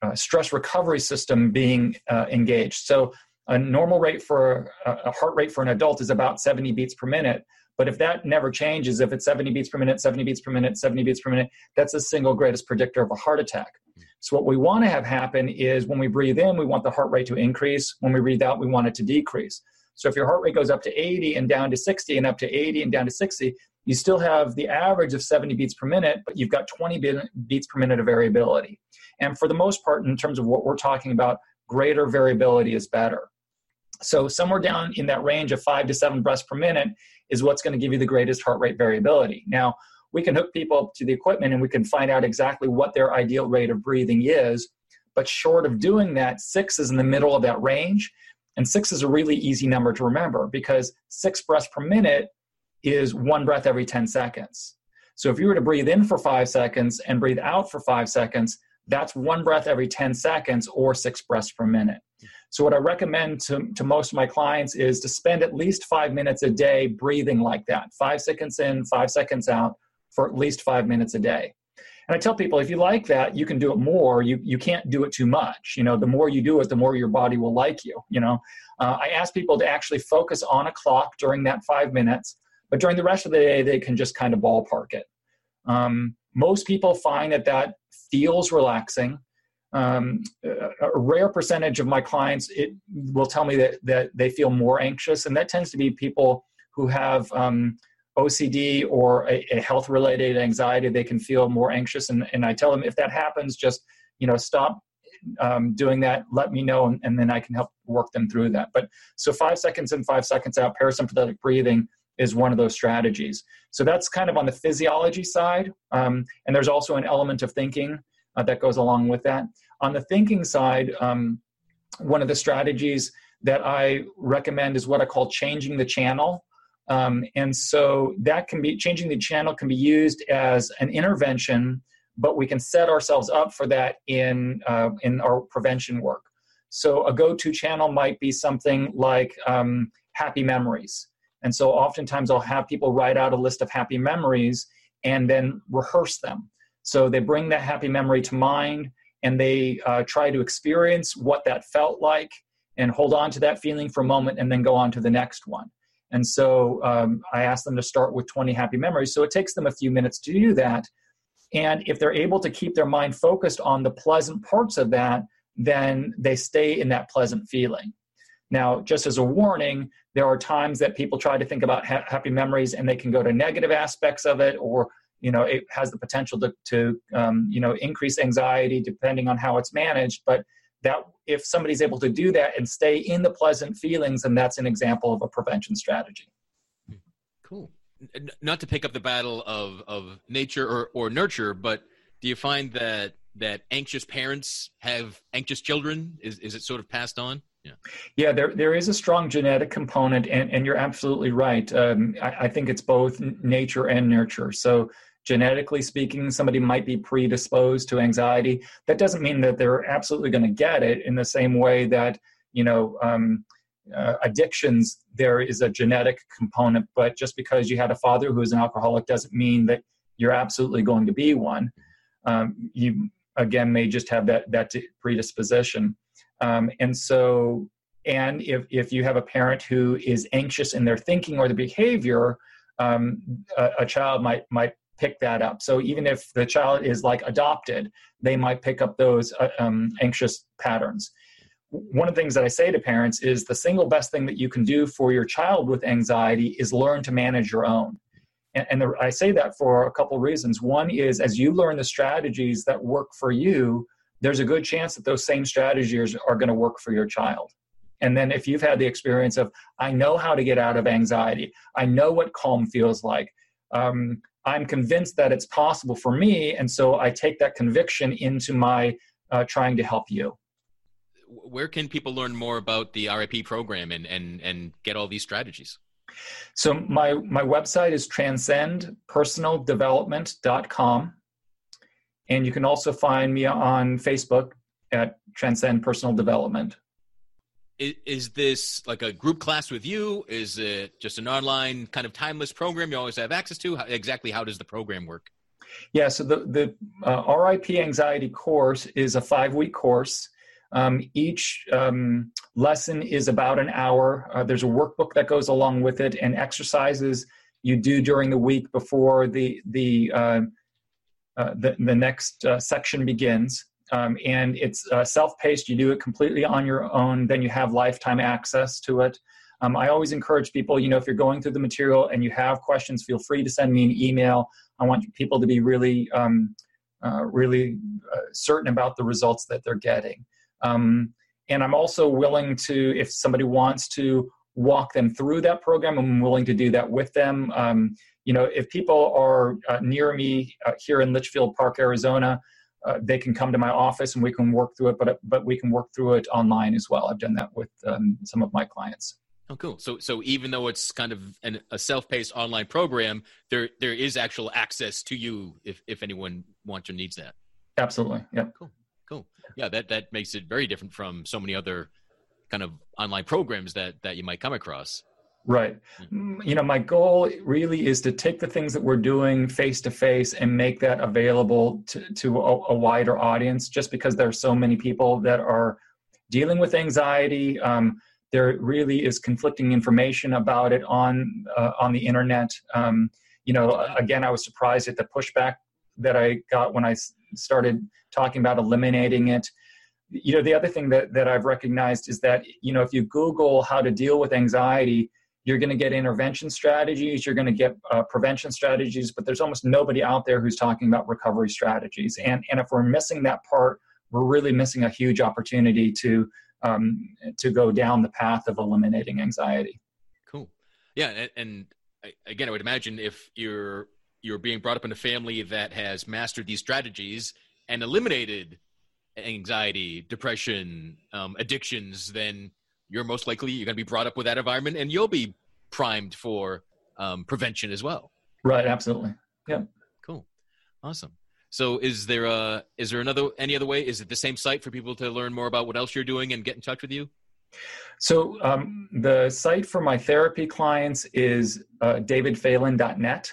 uh, stress recovery system being uh, engaged. So a normal rate for a heart rate for an adult is about 70 beats per minute. But if that never changes, if it's 70 beats per minute, 70 beats per minute, 70 beats per minute, that's the single greatest predictor of a heart attack. So, what we want to have happen is when we breathe in, we want the heart rate to increase. When we breathe out, we want it to decrease. So, if your heart rate goes up to 80 and down to 60 and up to 80 and down to 60, you still have the average of 70 beats per minute, but you've got 20 beats per minute of variability. And for the most part, in terms of what we're talking about, greater variability is better. So, somewhere down in that range of five to seven breaths per minute is what's going to give you the greatest heart rate variability. Now, we can hook people up to the equipment and we can find out exactly what their ideal rate of breathing is. But short of doing that, six is in the middle of that range. And six is a really easy number to remember because six breaths per minute is one breath every 10 seconds. So if you were to breathe in for five seconds and breathe out for five seconds, that's one breath every 10 seconds or six breaths per minute. So, what I recommend to, to most of my clients is to spend at least five minutes a day breathing like that five seconds in, five seconds out for at least five minutes a day. And I tell people if you like that, you can do it more. You you can't do it too much. You know, the more you do it, the more your body will like you. You know, uh, I ask people to actually focus on a clock during that five minutes, but during the rest of the day, they can just kind of ballpark it. Um, most people find that that feels relaxing. Um, a rare percentage of my clients it will tell me that that they feel more anxious, and that tends to be people who have um, OCD or a, a health related anxiety, they can feel more anxious. And, and I tell them if that happens, just you know stop um, doing that. Let me know, and, and then I can help work them through that. But so five seconds in, five seconds out, parasympathetic breathing is one of those strategies. So that's kind of on the physiology side, um, and there's also an element of thinking uh, that goes along with that. On the thinking side, um, one of the strategies that I recommend is what I call changing the channel. Um, and so that can be changing the channel can be used as an intervention, but we can set ourselves up for that in uh, in our prevention work. So a go-to channel might be something like um, happy memories. And so oftentimes I'll have people write out a list of happy memories and then rehearse them. So they bring that happy memory to mind and they uh, try to experience what that felt like and hold on to that feeling for a moment and then go on to the next one. And so um, I ask them to start with 20 happy memories. So it takes them a few minutes to do that. And if they're able to keep their mind focused on the pleasant parts of that, then they stay in that pleasant feeling. Now, just as a warning, there are times that people try to think about ha- happy memories and they can go to negative aspects of it, or you know, it has the potential to, to um, you know, increase anxiety depending on how it's managed. But that if somebody's able to do that and stay in the pleasant feelings then that's an example of a prevention strategy. Cool. Not to pick up the battle of of nature or, or nurture but do you find that that anxious parents have anxious children? Is is it sort of passed on? Yeah. Yeah there there is a strong genetic component and and you're absolutely right. Um, I, I think it's both nature and nurture. So genetically speaking, somebody might be predisposed to anxiety. That doesn't mean that they're absolutely going to get it in the same way that, you know, um, uh, addictions, there is a genetic component, but just because you had a father who is an alcoholic doesn't mean that you're absolutely going to be one. Um, you again may just have that that predisposition, um, and so and if if you have a parent who is anxious in their thinking or the behavior, um, a, a child might might pick that up. So even if the child is like adopted, they might pick up those uh, um, anxious patterns one of the things that I say to parents is the single best thing that you can do for your child with anxiety is learn to manage your own. And, I say that for a couple reasons. One is as you learn the strategies that work for you, there's a good chance that those same strategies are going to work for your child. And then if you've had the experience of, I know how to get out of anxiety, I know what calm feels like. Um, I'm convinced that it's possible for me, and so I take that conviction into my uh, trying to help you where can people learn more about the RIP program and and and get all these strategies? So my my website is transcendpersonaldevelopment.com and you can also find me on Facebook at Transcend Personal Development. Is, is this like a group class with you? Is it just an online kind of timeless program you always have access to? How, exactly how does the program work? Yeah, so the the uh, RIP anxiety course is a five week course um, each um, lesson is about an hour. Uh, there's a workbook that goes along with it and exercises you do during the week before the the uh, uh, the, the, next uh, section begins. Um, and it's uh, self-paced. You do it completely on your own. Then you have lifetime access to it. Um, I always encourage people, you know, if you're going through the material and you have questions, feel free to send me an email. I want people to be really, um, uh, really certain about the results that they're getting. Um, and I'm also willing to, if somebody wants to walk them through that program, I'm willing to do that with them. Um, you know, if people are uh, near me uh, here in Litchfield Park, Arizona, uh, they can come to my office and we can work through it. But but we can work through it online as well. I've done that with um, some of my clients. Oh, cool. So so even though it's kind of an, a self-paced online program, there there is actual access to you if if anyone wants or needs that. Absolutely. Yeah. Cool cool. Yeah, that that makes it very different from so many other kind of online programs that that you might come across. Right. Mm-hmm. You know, my goal really is to take the things that we're doing face to face and make that available to, to a, a, wider audience just because there are so many people that are dealing with anxiety. Um, there really is conflicting information about it on uh, on the internet. Um, you know, again, I was surprised at the pushback that I got when I started talking about eliminating it. You know, the other thing that, that I've recognized is that, you know, if you Google how to deal with anxiety, you're going to get intervention strategies, you're going to get uh, prevention strategies, but there's almost nobody out there who's talking about recovery strategies. And, and if we're missing that part, we're really missing a huge opportunity to, um, to go down the path of eliminating anxiety. Cool. Yeah. And, and again, I would imagine if you're you're being brought up in a family that has mastered these strategies and eliminated anxiety, depression, um, addictions, then you're most likely you're going to be brought up with that environment, and you'll be primed for um, prevention as well. Right. Absolutely. Yeah. Cool. Awesome. So, is there a is there another any other way? Is it the same site for people to learn more about what else you're doing and get in touch with you? So, um, the site for my therapy clients is uh, davidphelan.net.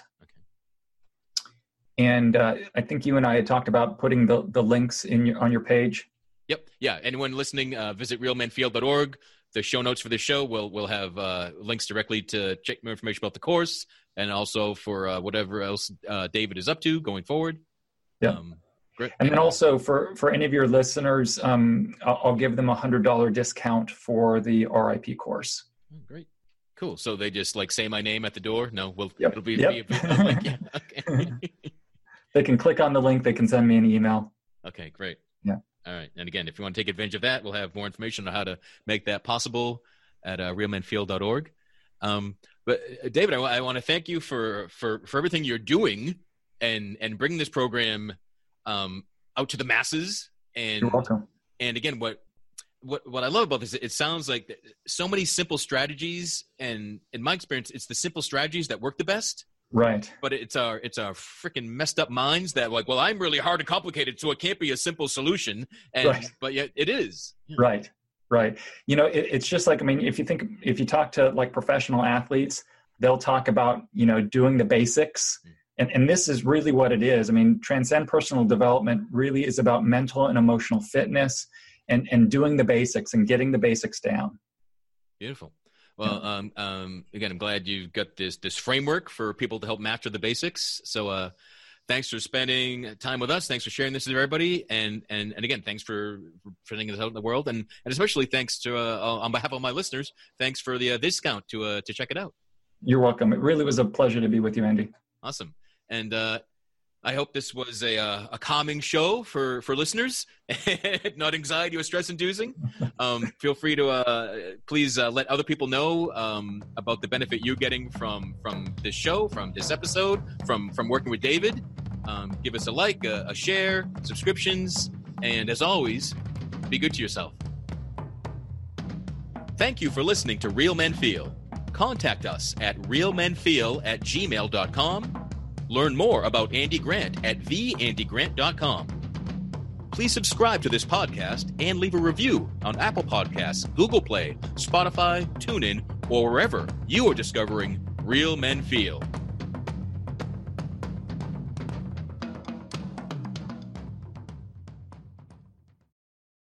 And uh, I think you and I had talked about putting the, the links in your, on your page. Yep. Yeah. Anyone listening, uh, visit realmenfeel.org. The show notes for the show will will have uh, links directly to check more information about the course and also for uh, whatever else uh, David is up to going forward. Yeah. Um, great. And then also for for any of your listeners, um, I'll, I'll give them a hundred dollar discount for the RIP course. Oh, great. Cool. So they just like say my name at the door? No, we'll yep. it'll be, yep. be link. Yeah. Okay. they can click on the link. They can send me an email. Okay, great. All right. And again, if you want to take advantage of that, we'll have more information on how to make that possible at uh, realmenfeel.org. Um, but uh, David, I, w- I want to thank you for, for, for everything you're doing and, and bringing this program um, out to the masses. And, you're welcome. And again, what, what, what I love about this, it sounds like so many simple strategies. And in my experience, it's the simple strategies that work the best Right. But it's our it's our freaking messed up minds that like, well, I'm really hard and complicated, so it can't be a simple solution. And right. but yet it is. Right. Right. You know, it, it's just like I mean, if you think if you talk to like professional athletes, they'll talk about you know doing the basics. Mm. And, and this is really what it is. I mean, transcend personal development really is about mental and emotional fitness and, and doing the basics and getting the basics down. Beautiful. Well, um, um, again, I'm glad you've got this this framework for people to help master the basics. So, uh, thanks for spending time with us. Thanks for sharing this with everybody, and and and again, thanks for for this out in the world, and and especially thanks to uh, on behalf of my listeners, thanks for the uh, discount to uh, to check it out. You're welcome. It really was a pleasure to be with you, Andy. Awesome, and uh, I hope this was a, uh, a calming show for, for listeners, not anxiety or stress inducing. Um, feel free to uh, please uh, let other people know um, about the benefit you're getting from from this show, from this episode, from from working with David. Um, give us a like, a, a share, subscriptions, and as always, be good to yourself. Thank you for listening to Real Men Feel. Contact us at realmenfeel at gmail.com Learn more about Andy Grant at theandygrant.com. Please subscribe to this podcast and leave a review on Apple Podcasts, Google Play, Spotify, TuneIn, or wherever you are discovering Real Men Feel.